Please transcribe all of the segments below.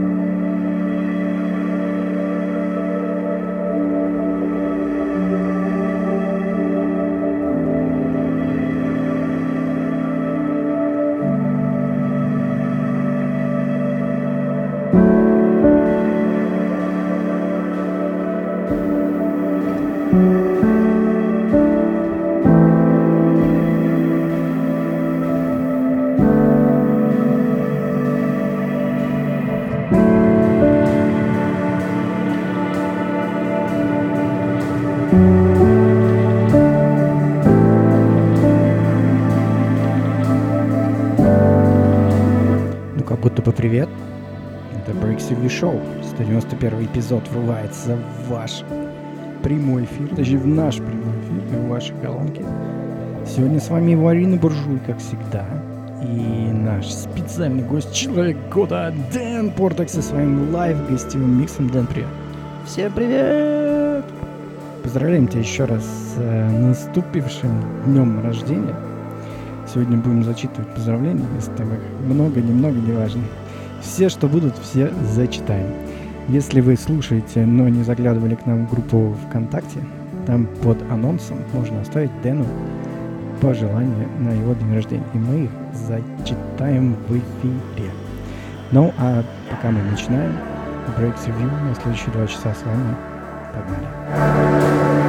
うん。91 эпизод врывается в ваш прямой эфир, даже в наш прямой эфир, в ваши колонки. Сегодня с вами Варина Буржуй, как всегда, и наш специальный гость, Человек Года, Дэн Портек со своим лайв-гостевым миксом. Дэн, привет! Всем привет! Поздравляем тебя еще раз с э, наступившим днем рождения. Сегодня будем зачитывать поздравления, если там их много, немного, неважно. Все, что будут, все зачитаем. Если вы слушаете, но не заглядывали к нам в группу ВКонтакте, там под анонсом можно оставить Дэну пожелания на его день рождения, и мы их зачитаем в эфире. Ну, а пока мы начинаем, Breaks Review на следующие два часа с вами. Погнали.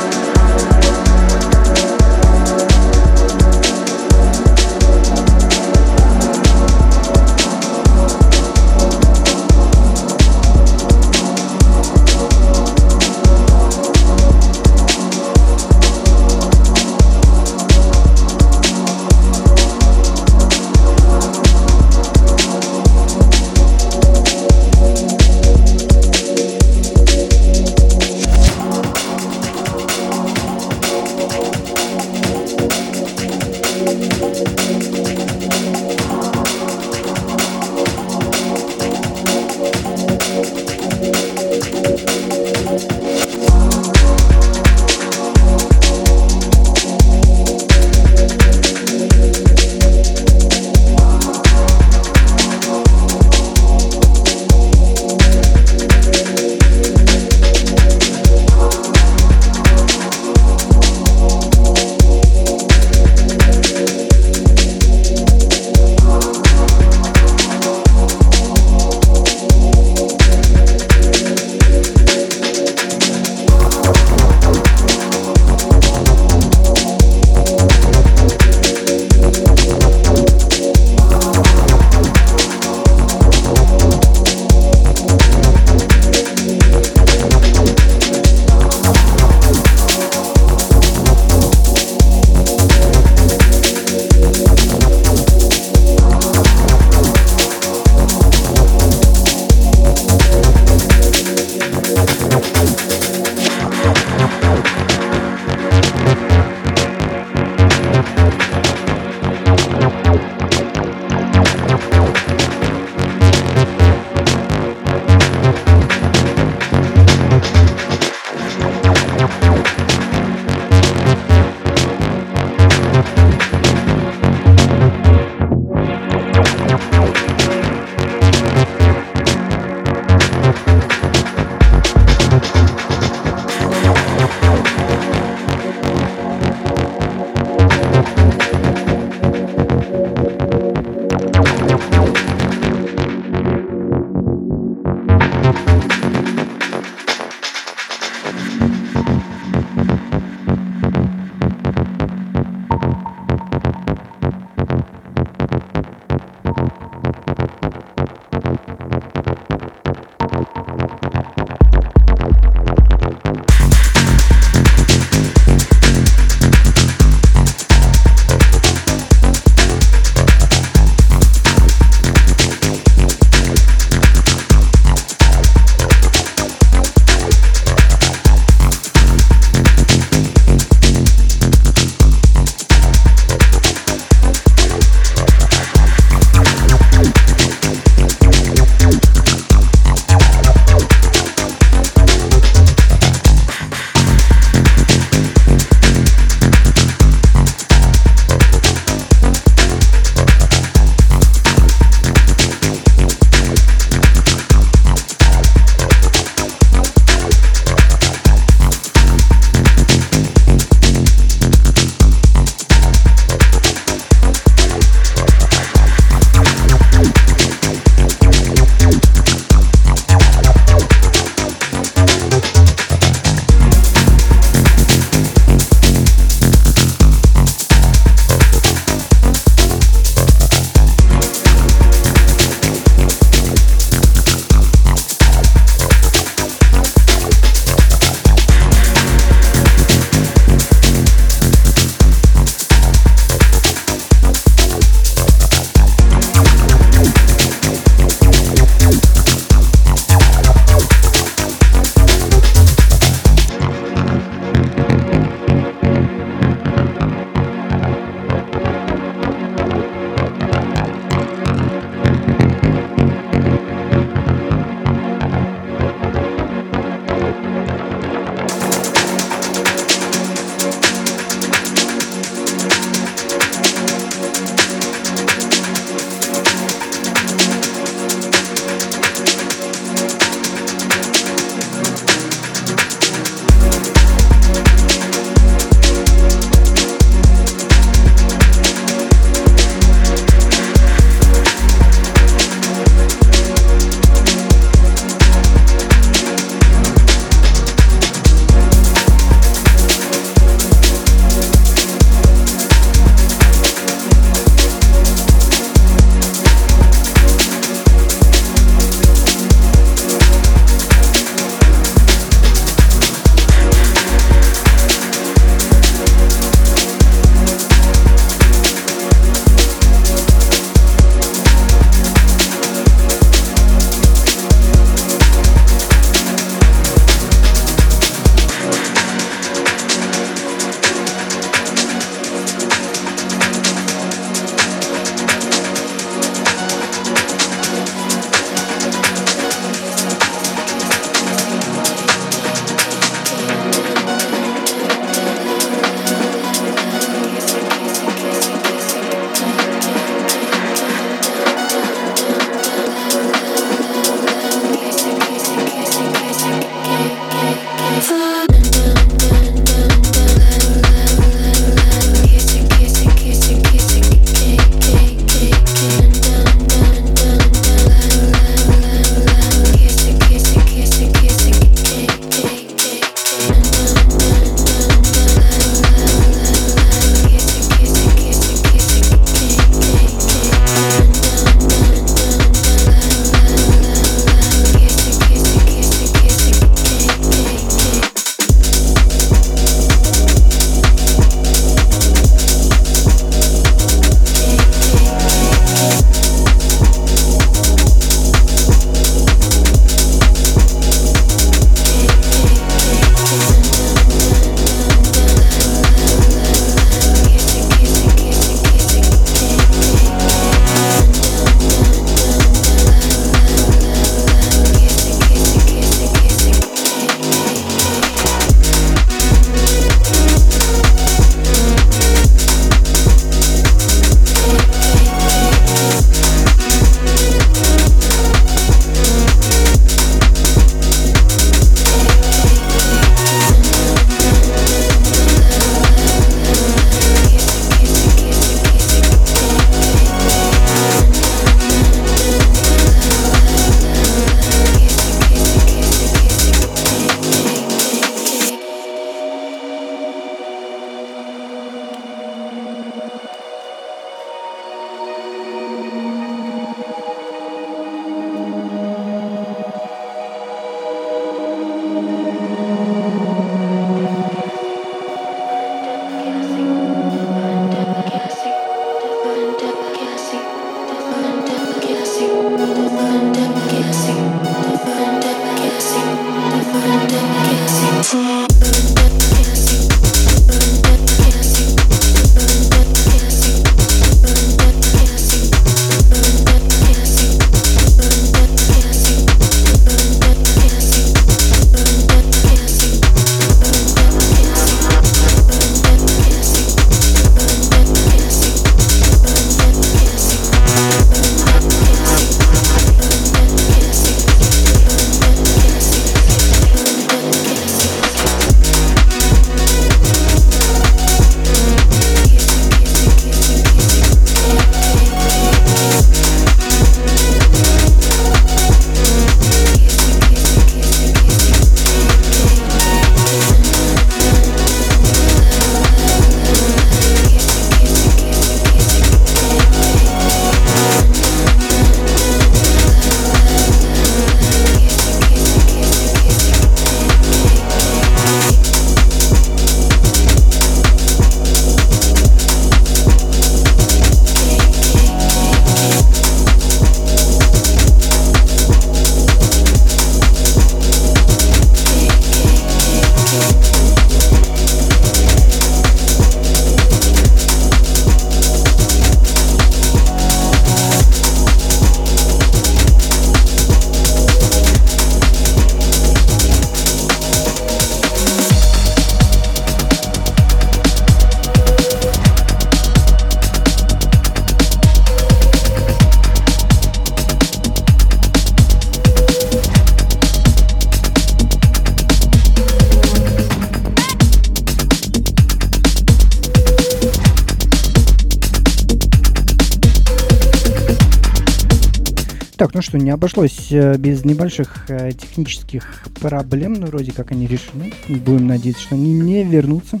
Что, не обошлось э, без небольших э, технических проблем, ну, вроде как они решены. Будем надеяться, что они не вернутся.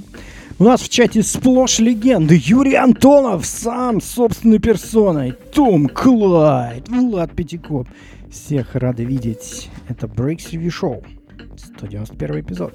У нас в чате сплошь легенды. Юрий Антонов сам собственной персоной. Том Клайд, Влад Пятикоп. Всех рады видеть. Это Breaks Review Show. 191 эпизод.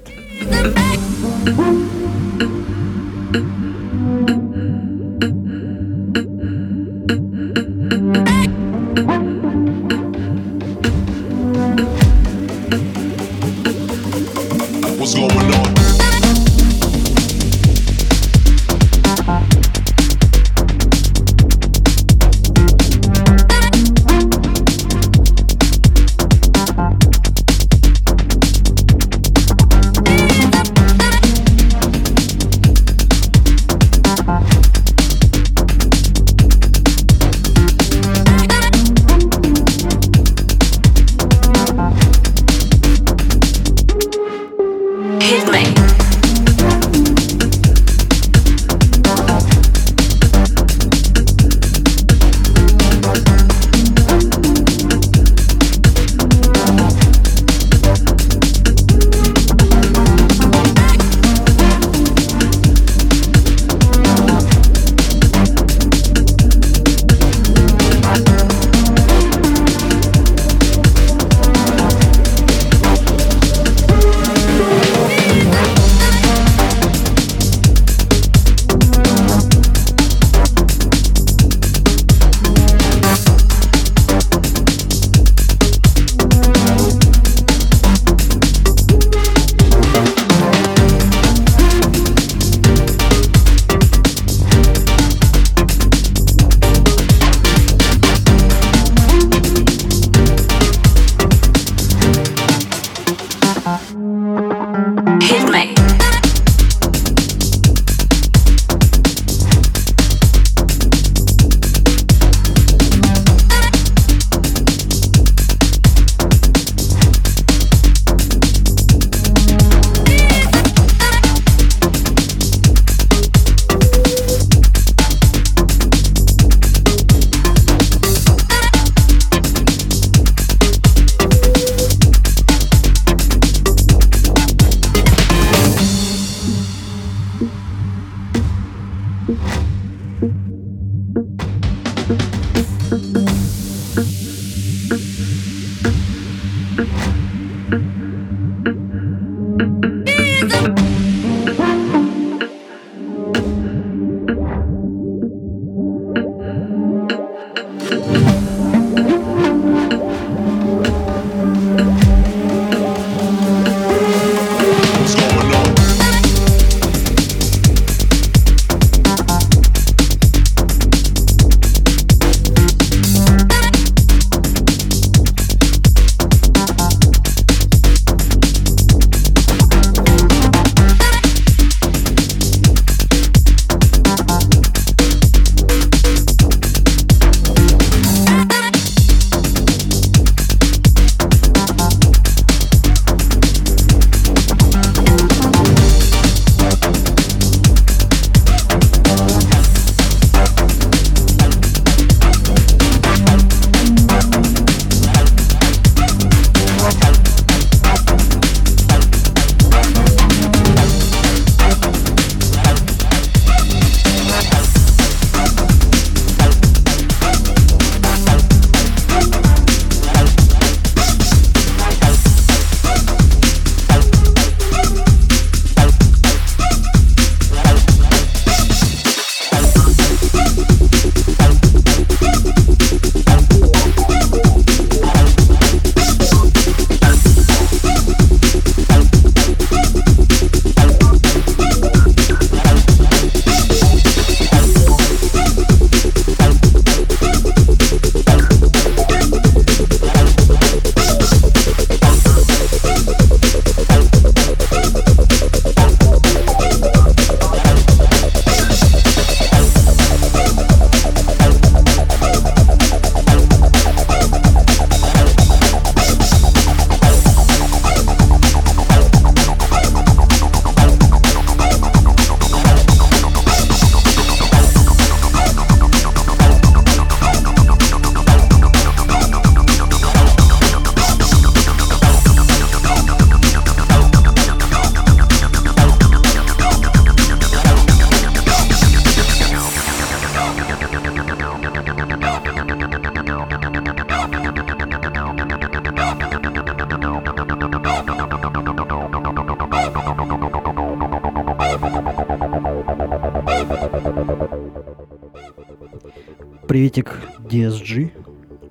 Приветик DSG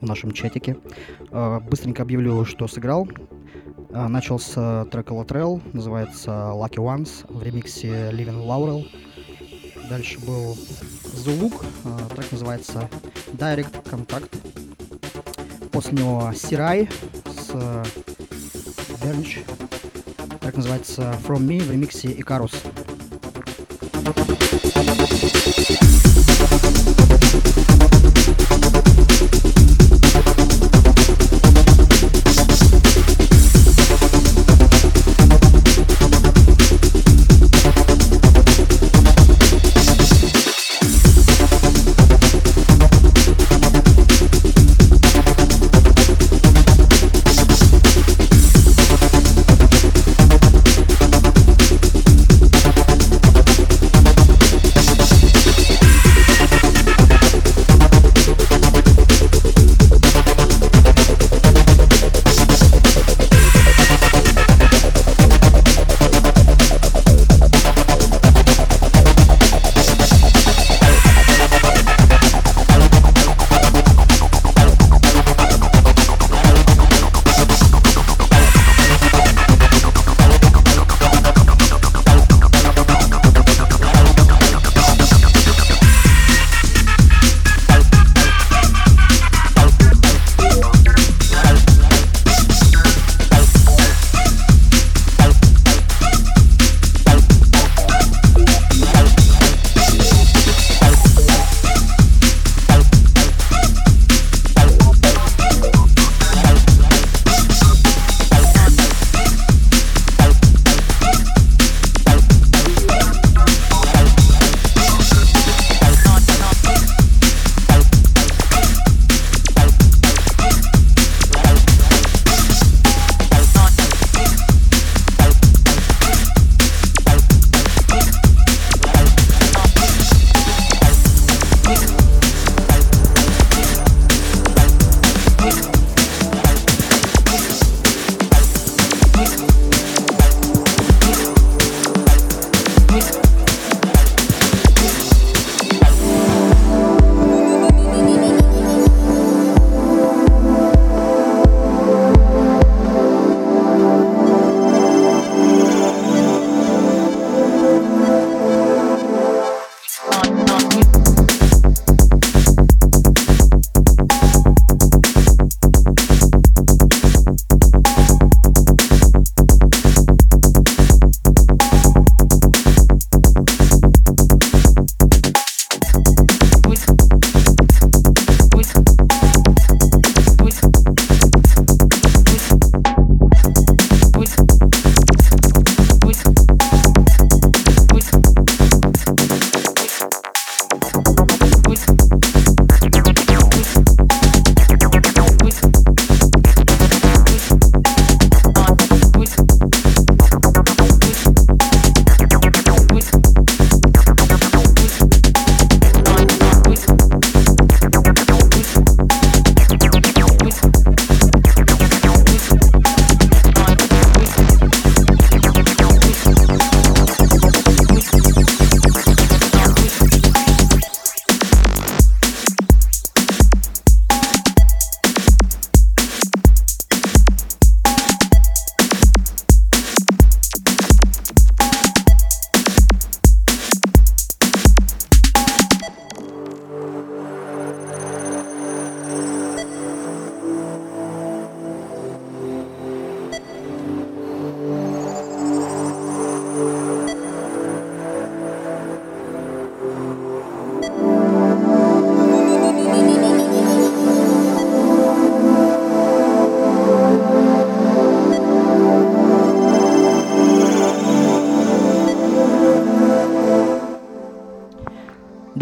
в нашем чатике. А, Быстренько объявлю, что сыграл. А, Начал с Latrell, называется Lucky Ones в ремиксе Living Laurel. Дальше был Zuluk, а, трек называется Direct Contact. После него Сирай с Bench. Трек называется From Me в ремиксе Icarus.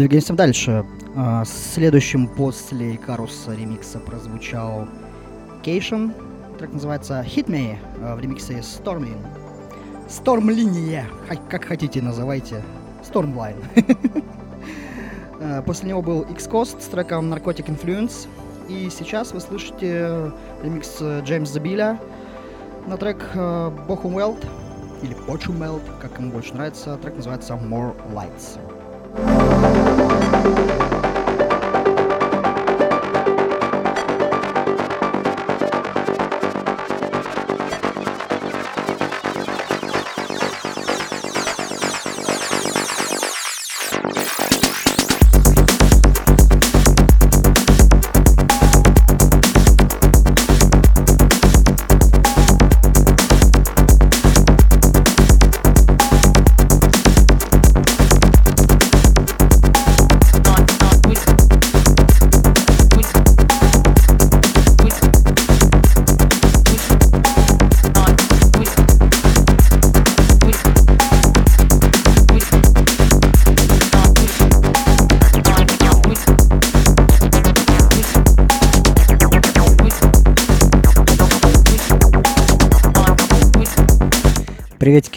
Двигаемся дальше. А, Следующим после Икаруса ремикса прозвучал Кейшн. Трек называется Hit Me а, в ремиксе Storming. Stormlinie, ха- как хотите называйте. Stormline. Э, После него был X-Cost с треком Narcotic Influence. И сейчас вы слышите ремикс э, Джеймс Забиля на трек Bochum Welt или Bochum Welt, как ему больше нравится. Трек называется More Lights. Thank you.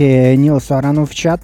Приветики Нилсу Арану в чат.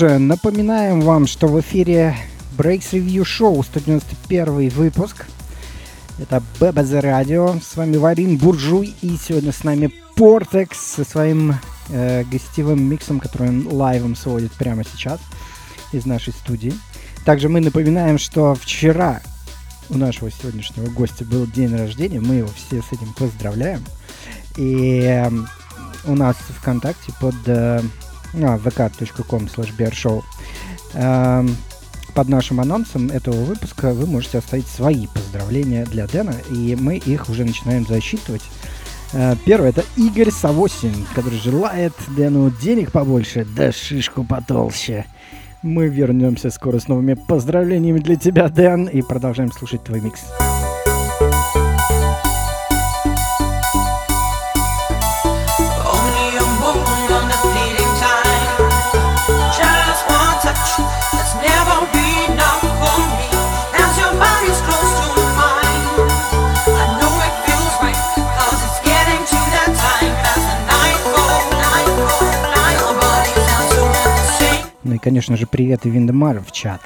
Же, напоминаем вам, что в эфире Breaks Review Show, 191 выпуск. Это ББЗ Радио. С вами Варин Буржуй. И сегодня с нами Портекс со своим э, гостевым миксом, который он лайвом сводит прямо сейчас из нашей студии. Также мы напоминаем, что вчера у нашего сегодняшнего гостя был день рождения. Мы его все с этим поздравляем. И э, у нас в ВКонтакте под э, а, vk.com slash bearshow э, под нашим анонсом этого выпуска вы можете оставить свои поздравления для Дэна, и мы их уже начинаем засчитывать. Э, Первый это Игорь Савосин, который желает Дэну денег побольше, да шишку потолще. Мы вернемся скоро с новыми поздравлениями для тебя, Дэн, и продолжаем слушать твой микс. Only конечно же, привет и Виндемар в чат.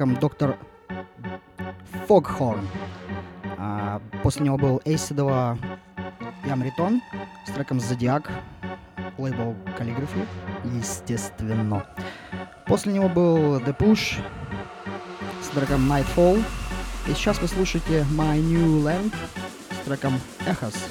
треком «Доктор Фогхорн». А, после него был Эйседова Ямритон с треком «Зодиак», лейбл «Каллиграфи», естественно. После него был The Push с треком Nightfall. И сейчас вы слушаете My New Land с треком Эхос.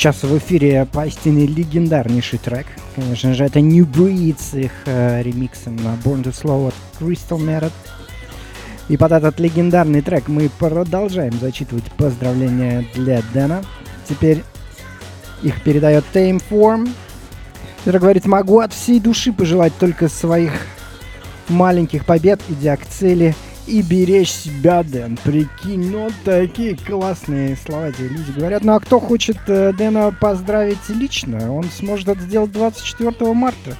Сейчас в эфире поистине легендарнейший трек. Конечно же, это New Breed с их э, ремиксом на Born to Slow от Crystal Method. И под этот легендарный трек мы продолжаем зачитывать поздравления для Дэна. Теперь их передает Tame Form. который говорит, могу от всей души пожелать только своих маленьких побед, идя к цели и беречь себя, Дэн. Прикинь, ну такие классные слова эти люди говорят. Ну а кто хочет э, Дэна поздравить лично, он сможет это сделать 24 марта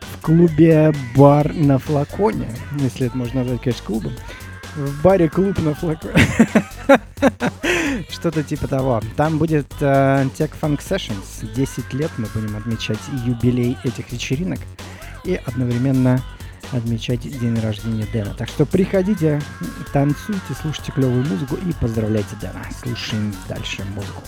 в клубе «Бар на флаконе», если это можно назвать, конечно, клубом. В баре клуб на флаконе. Что-то типа того. Там будет э, Tech Funk Sessions. 10 лет мы будем отмечать юбилей этих вечеринок. И одновременно отмечать день рождения Дэна. Так что приходите, танцуйте, слушайте клевую музыку и поздравляйте Дэна. Слушаем дальше музыку.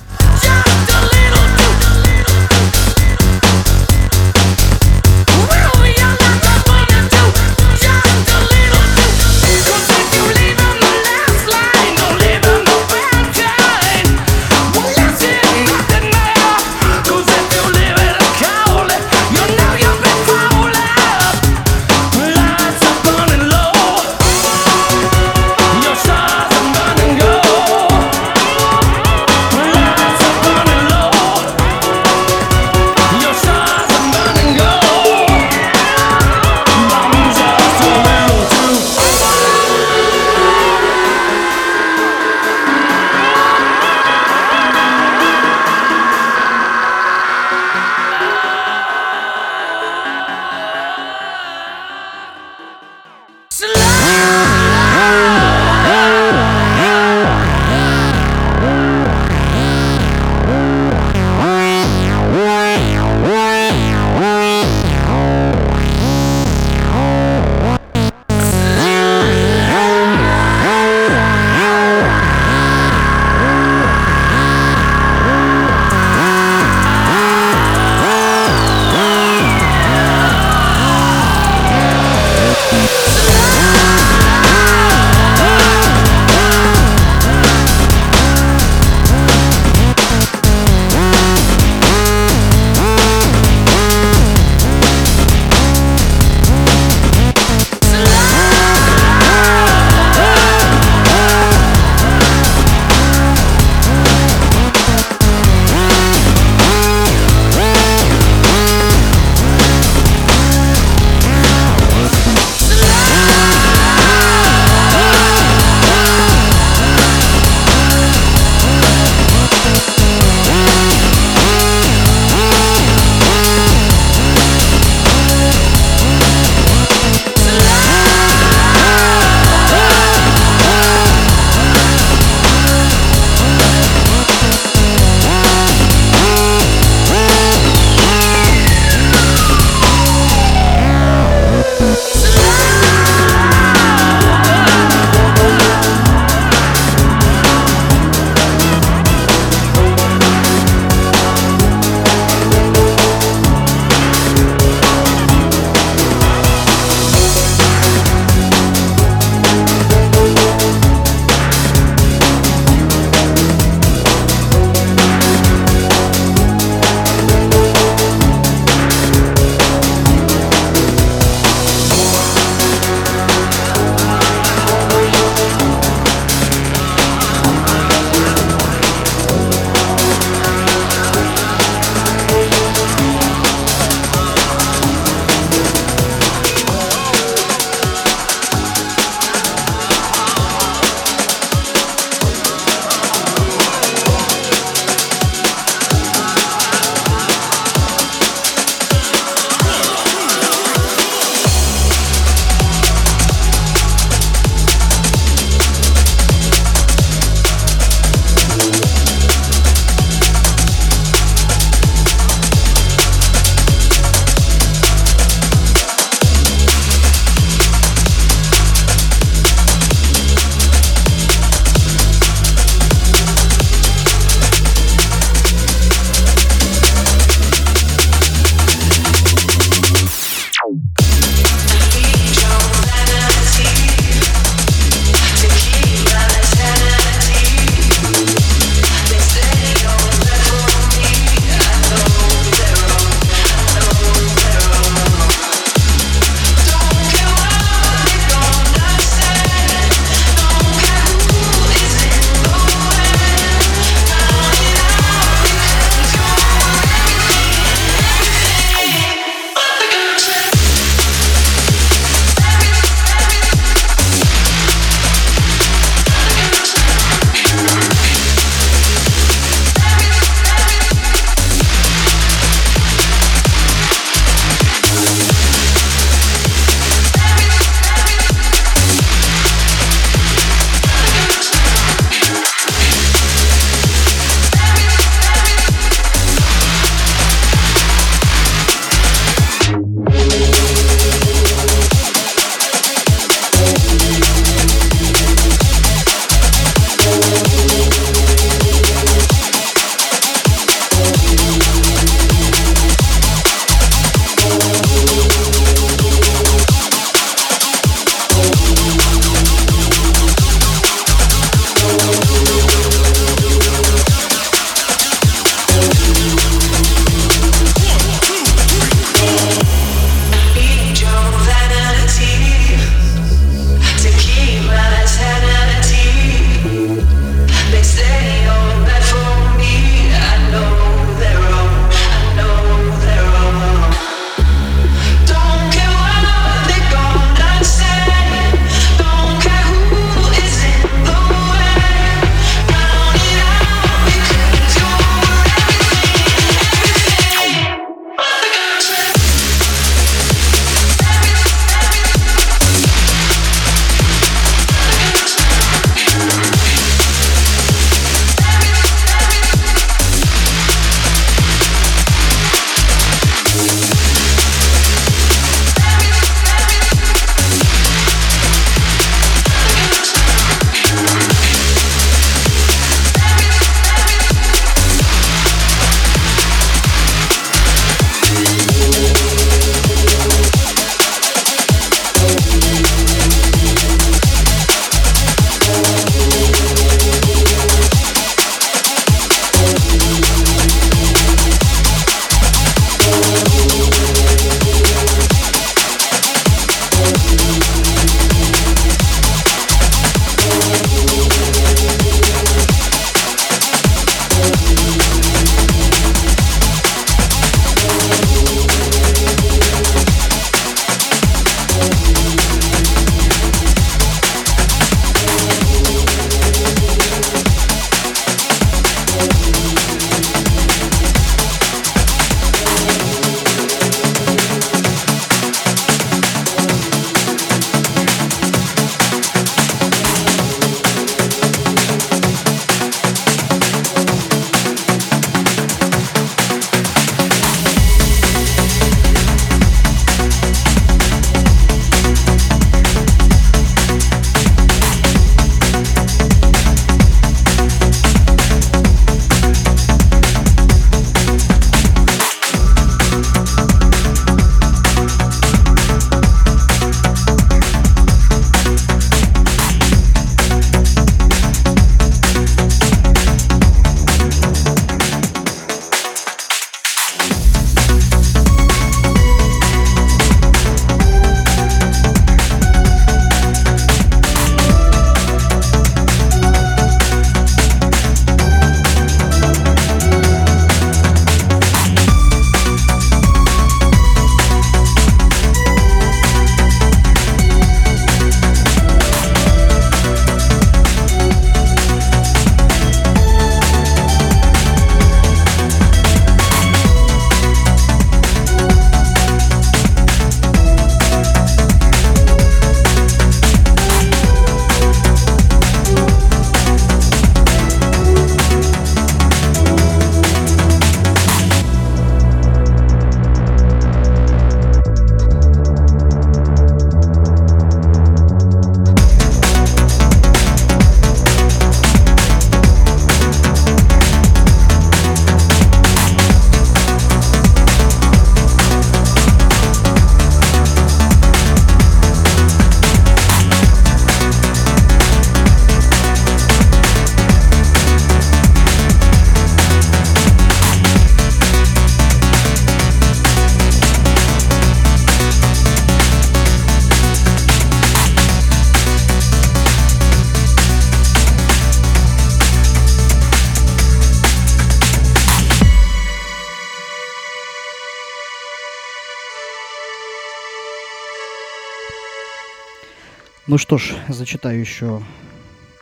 Ну что ж, зачитаю еще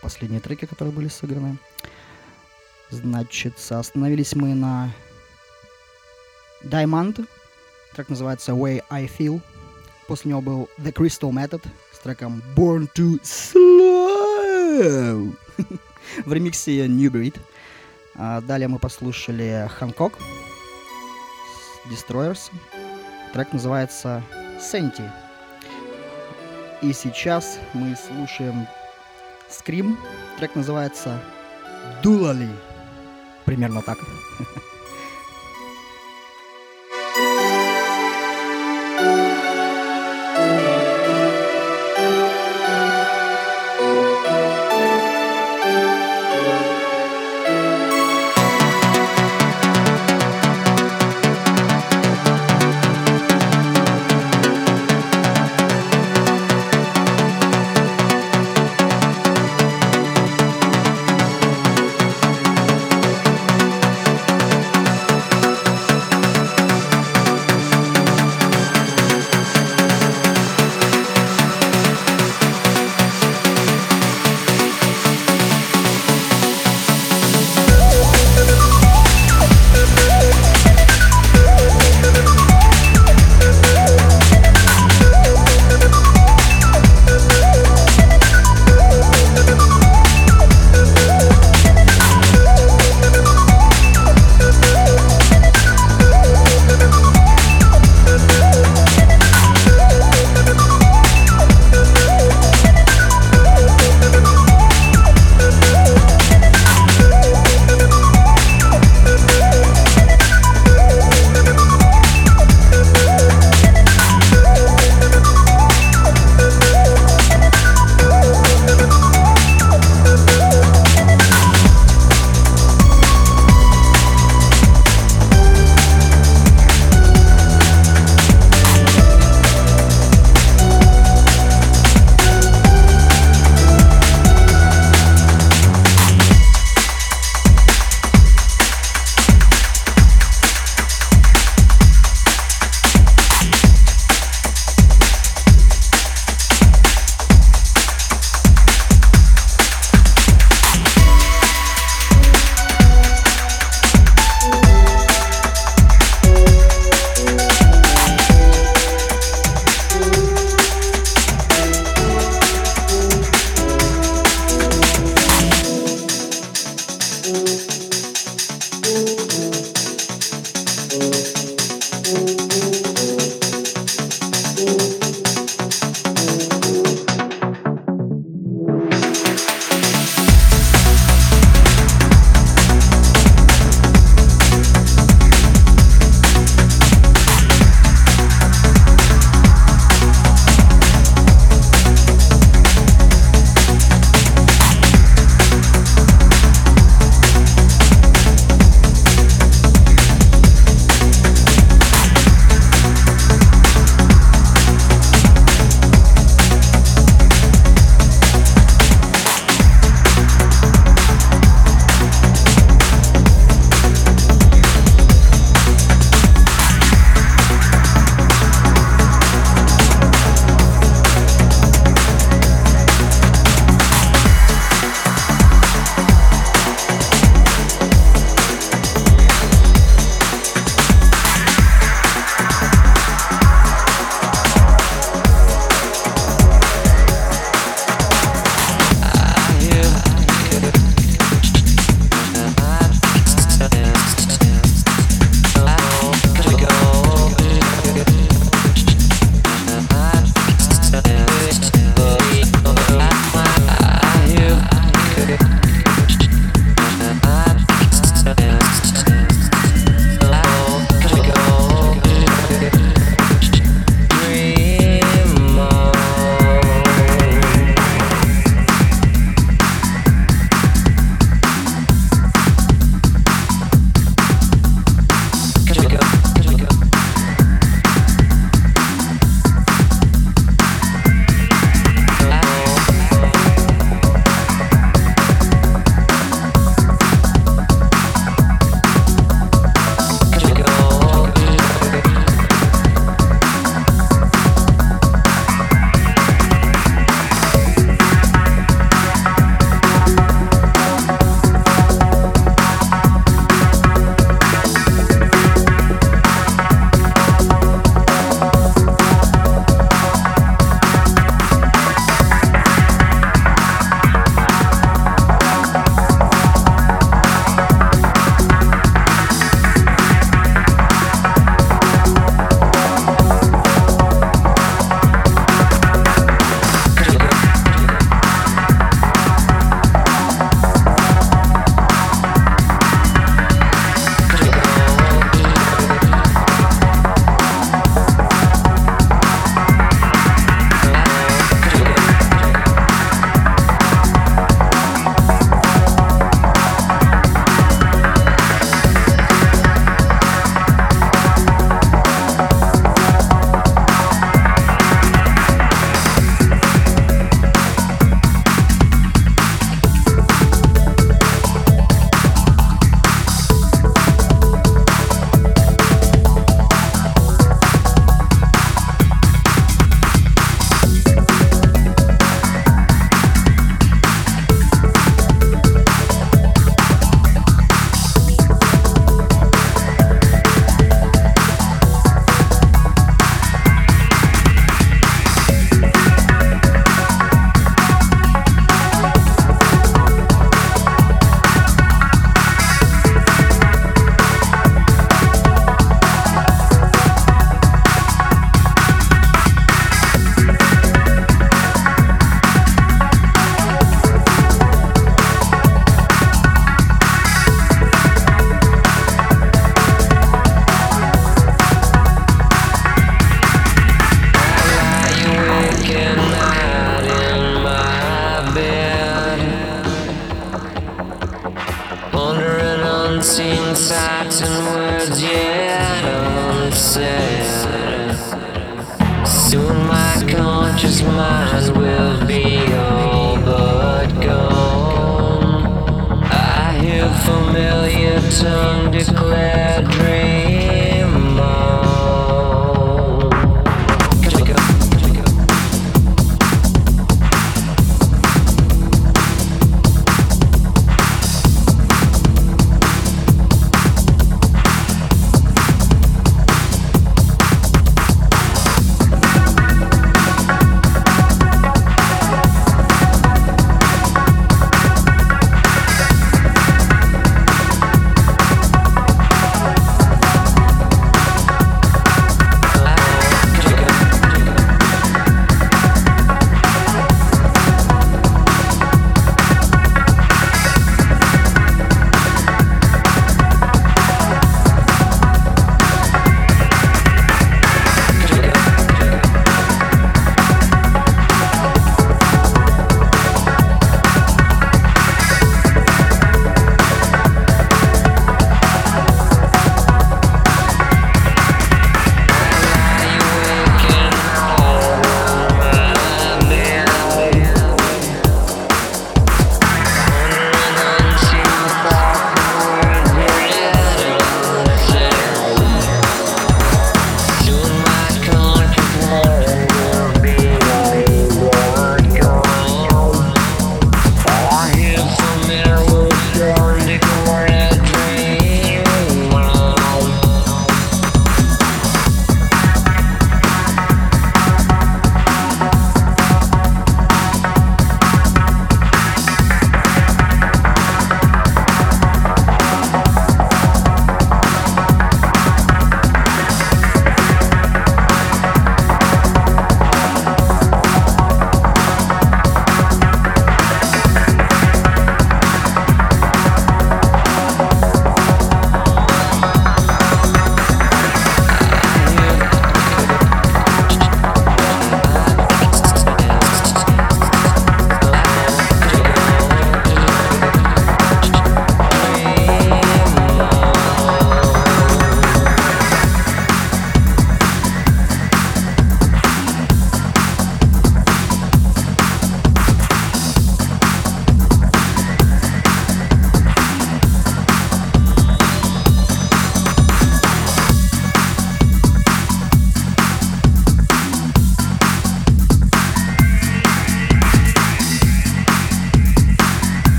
последние треки, которые были сыграны. Значит, остановились мы на Diamond. Трек называется Way I Feel. После него был The Crystal Method с треком Born to Slow в ремиксе New Breed. А, далее мы послушали Hancock с Destroyers. Трек называется Senti. И сейчас мы слушаем Scream. Трек называется Дулали. Примерно так.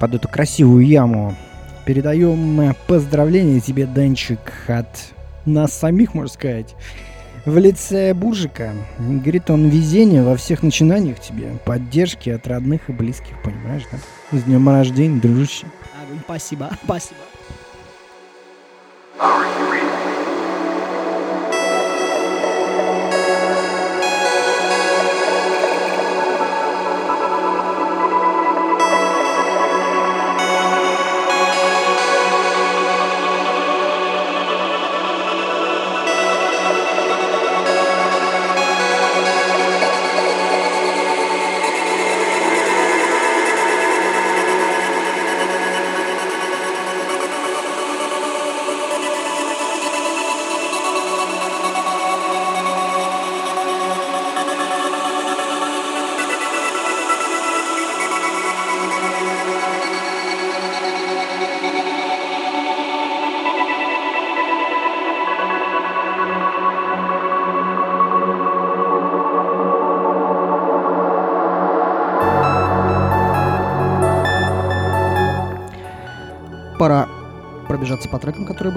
Под эту красивую яму передаем э, поздравления тебе, Денчик, от нас самих, можно сказать. В лице Буржика. Говорит он везения во всех начинаниях тебе, поддержки от родных и близких, понимаешь, да? С днем рождения, дружище. Спасибо, спасибо.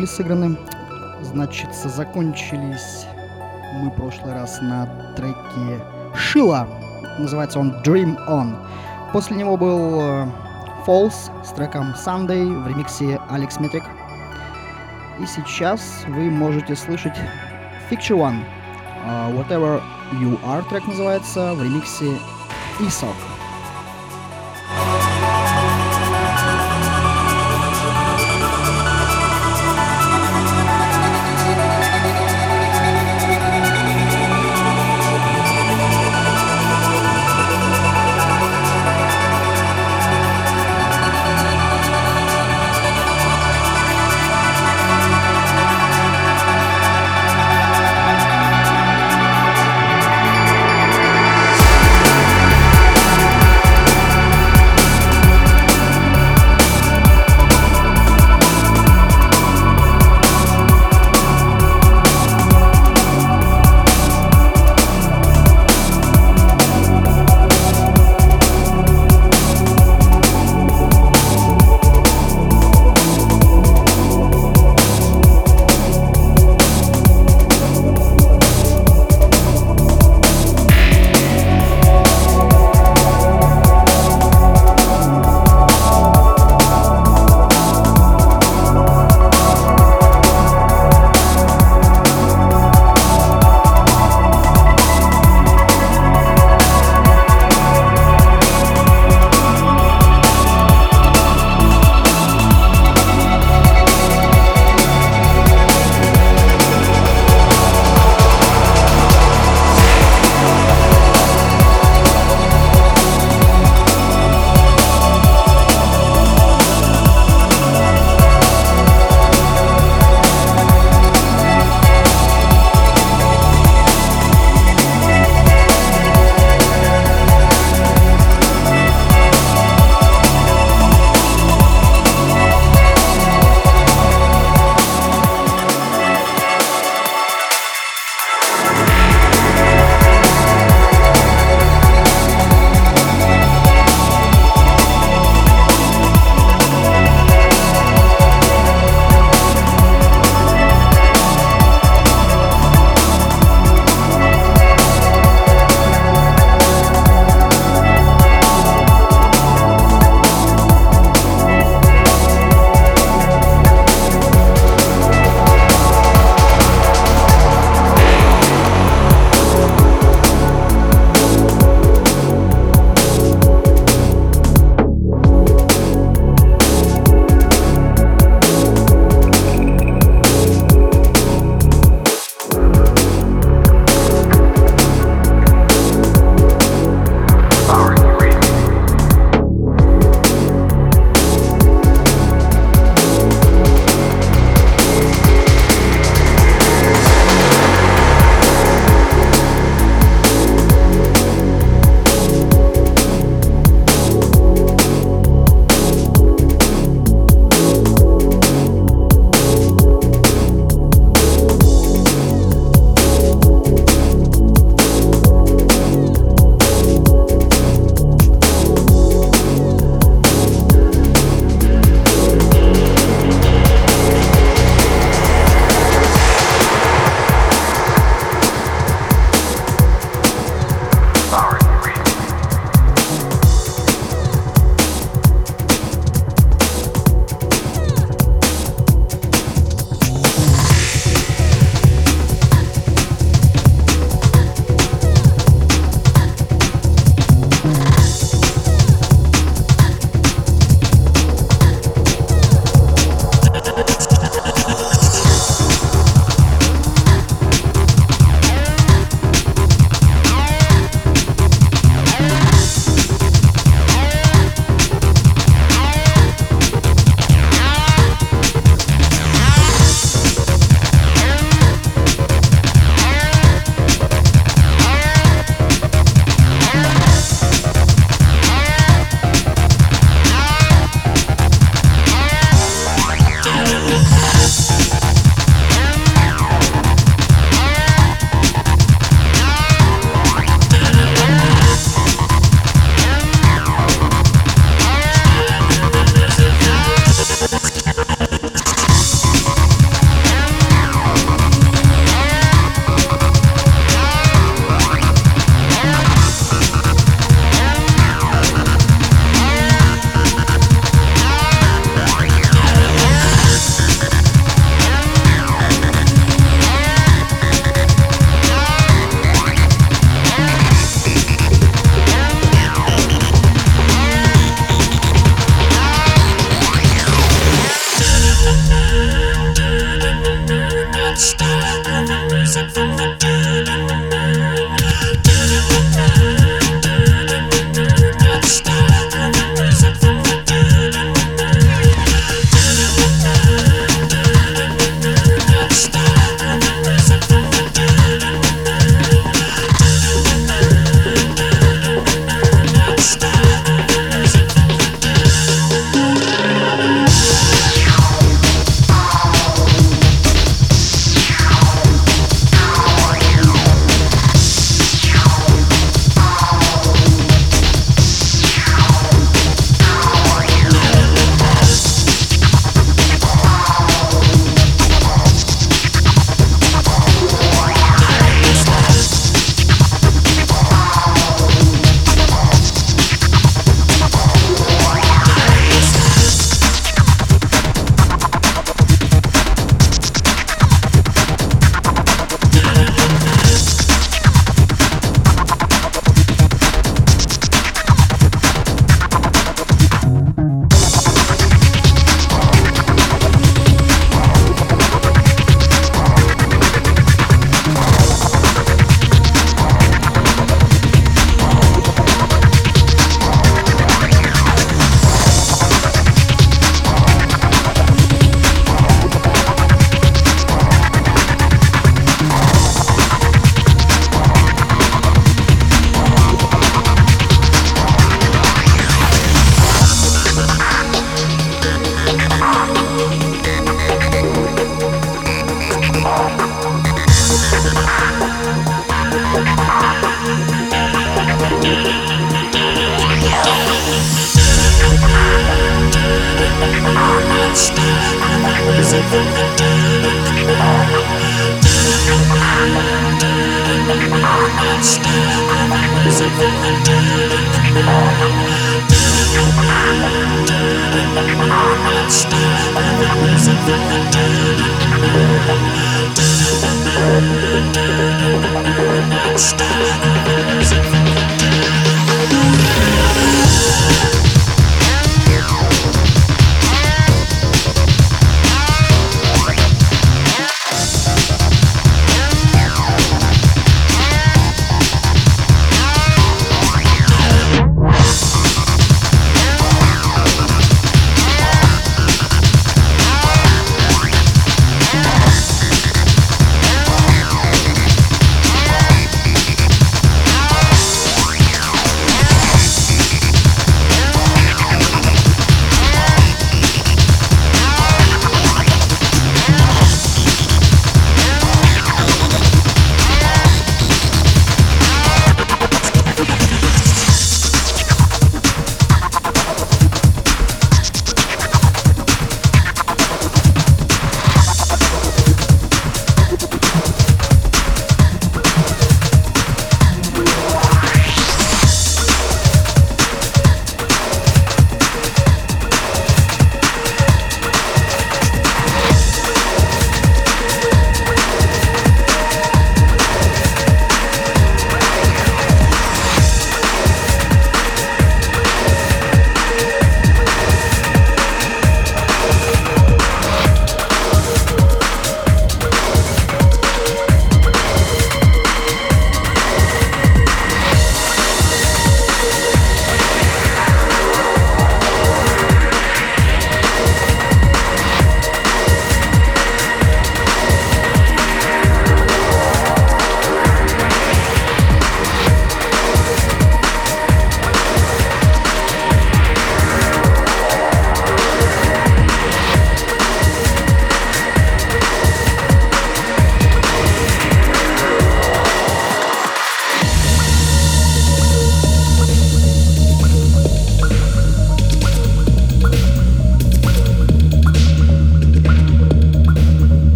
Были сыграны. Значит, закончились мы в прошлый раз на треке Шила. Называется он Dream On. После него был э, Falls с треком Sunday в ремиксе Алекс Метрик. И сейчас вы можете слышать Picture One. э, Whatever You Are трек называется в ремиксе Isok.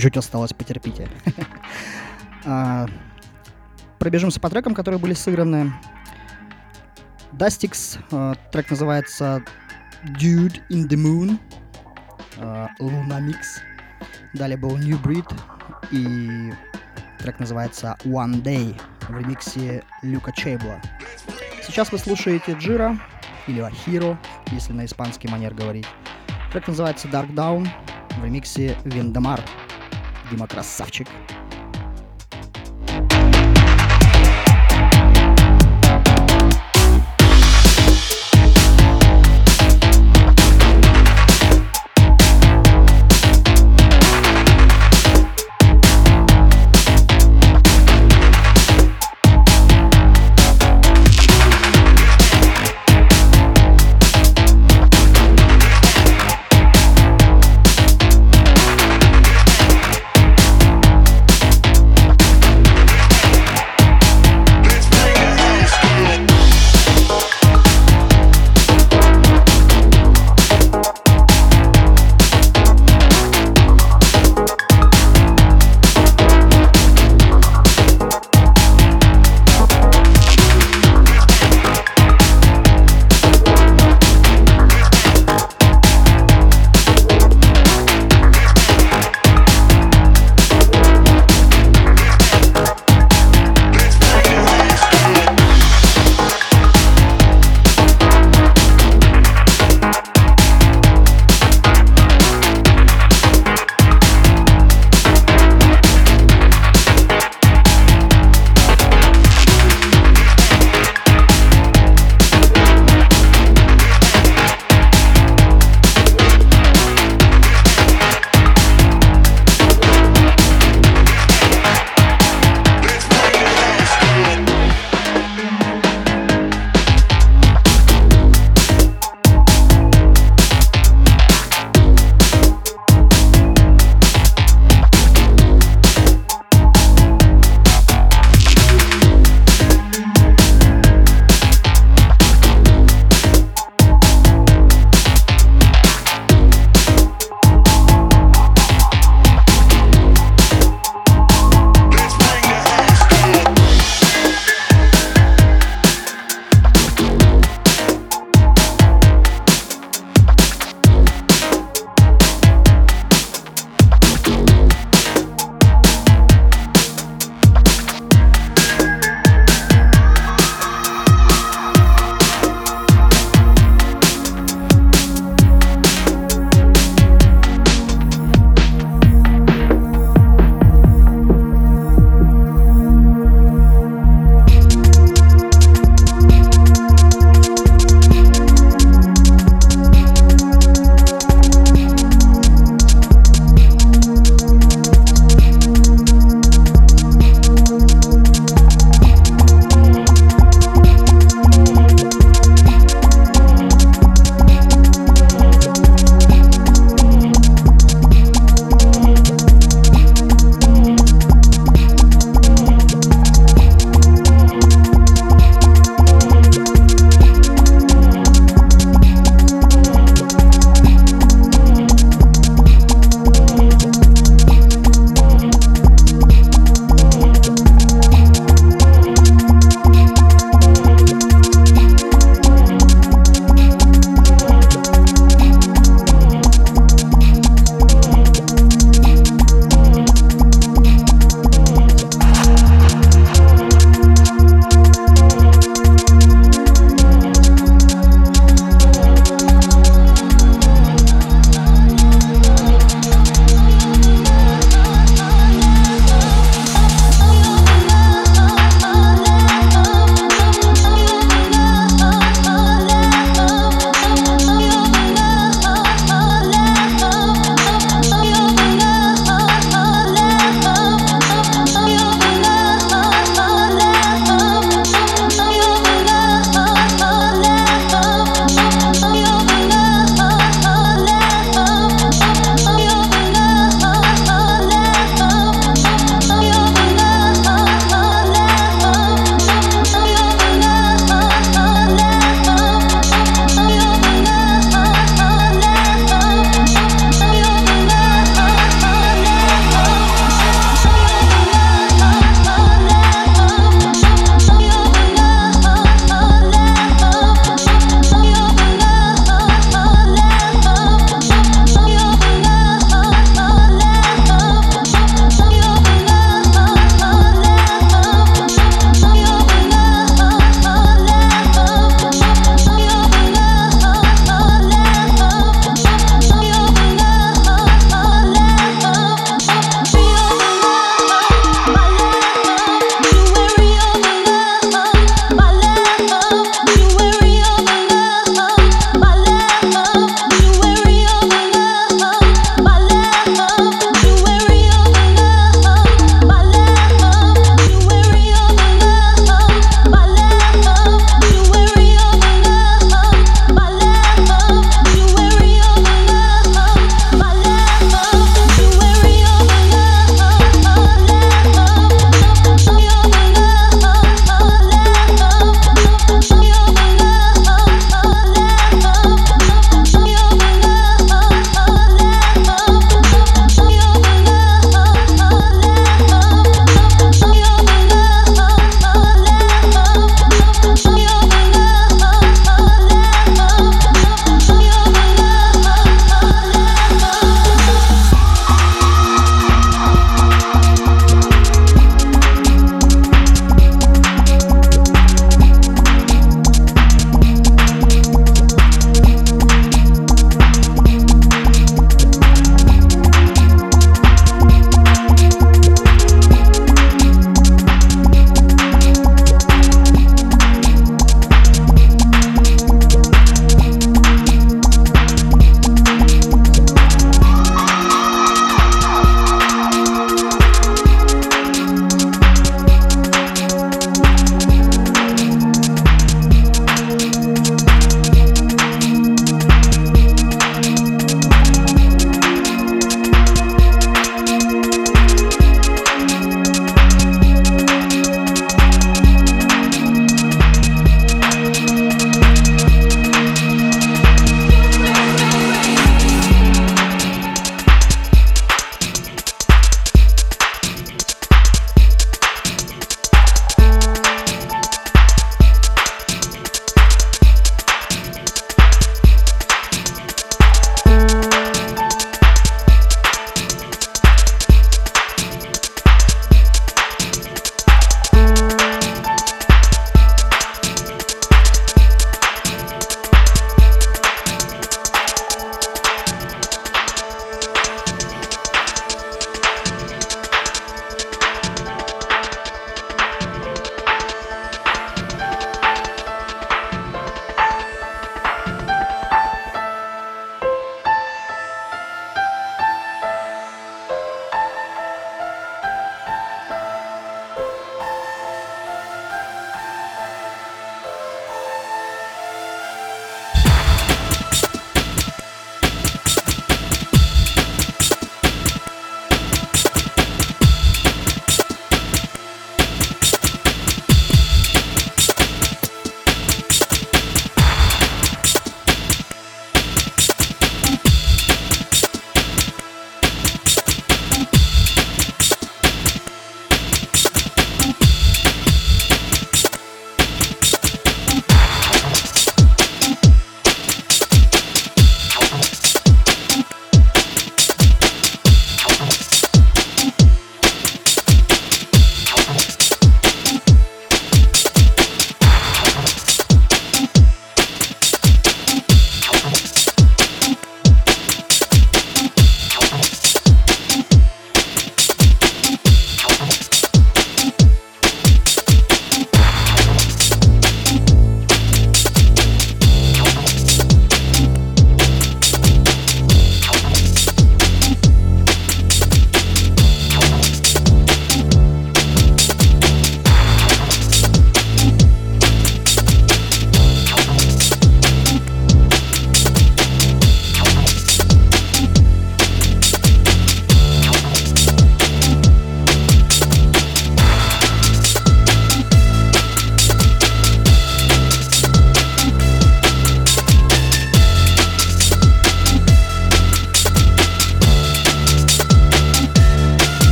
Чуть-чуть осталось, потерпите. А, Пробежимся по трекам, которые были сыграны. Dustix, э, трек называется Dude in the Moon, Luna Mix. Далее был New Breed и трек называется One Day в ремиксе Люка Чейбла. Сейчас вы слушаете Джира или Ахиро, если на испанский манер говорить. Трек называется Dark Down в ремиксе Виндамар. Дима красавчик.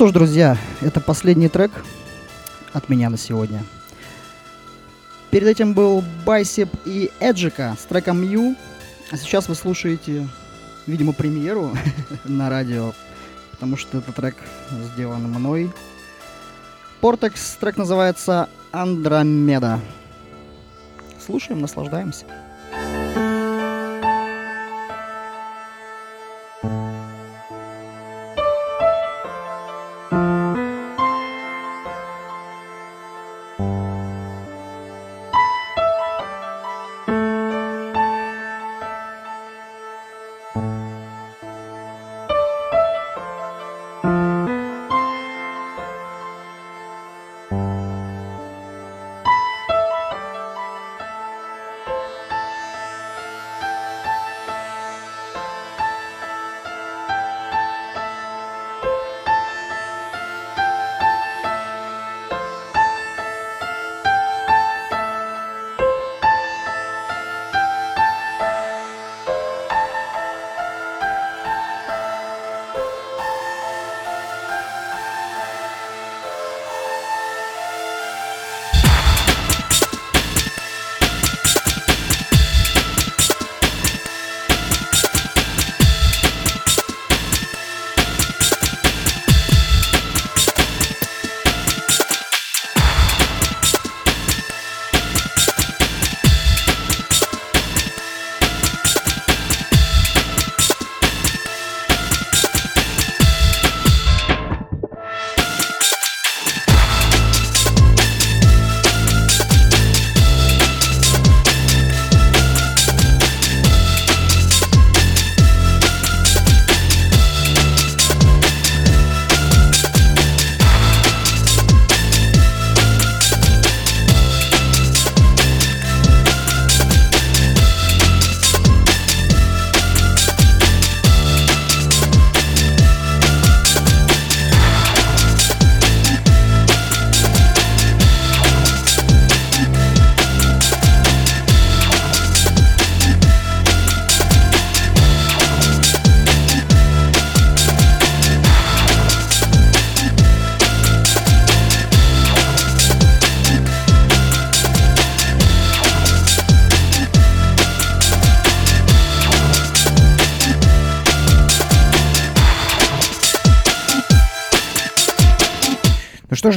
Что ж, друзья, это последний трек от меня на сегодня. Перед этим был Байсеп и Эджика с треком Мью. А сейчас вы слушаете, видимо, премьеру на радио, потому что этот трек сделан мной. Портекс, трек называется Андромеда. Слушаем, наслаждаемся.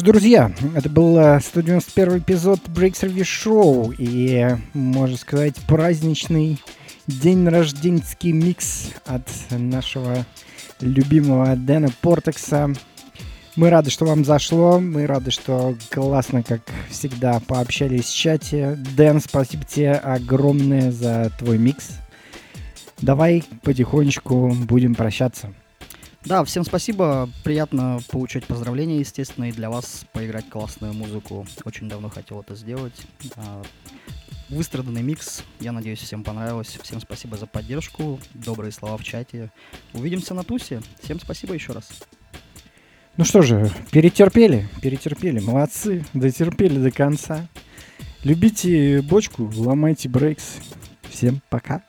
Ну что ж, друзья, это был э, 191 эпизод Break Service Show и, можно сказать, праздничный день рожденский микс от нашего любимого Дэна Портекса. Мы рады, что вам зашло, мы рады, что классно, как всегда, пообщались в чате. Дэн, спасибо тебе огромное за твой микс. Давай потихонечку будем прощаться. Да, всем спасибо. Приятно получать поздравления, естественно, и для вас поиграть классную музыку. Очень давно хотел это сделать. А, Выстраданный микс. Я надеюсь, всем понравилось. Всем спасибо за поддержку, добрые слова в чате. Увидимся на тусе. Всем спасибо еще раз. Ну что же, перетерпели, перетерпели, молодцы, дотерпели до конца. Любите бочку, ломайте брейкс. Всем пока.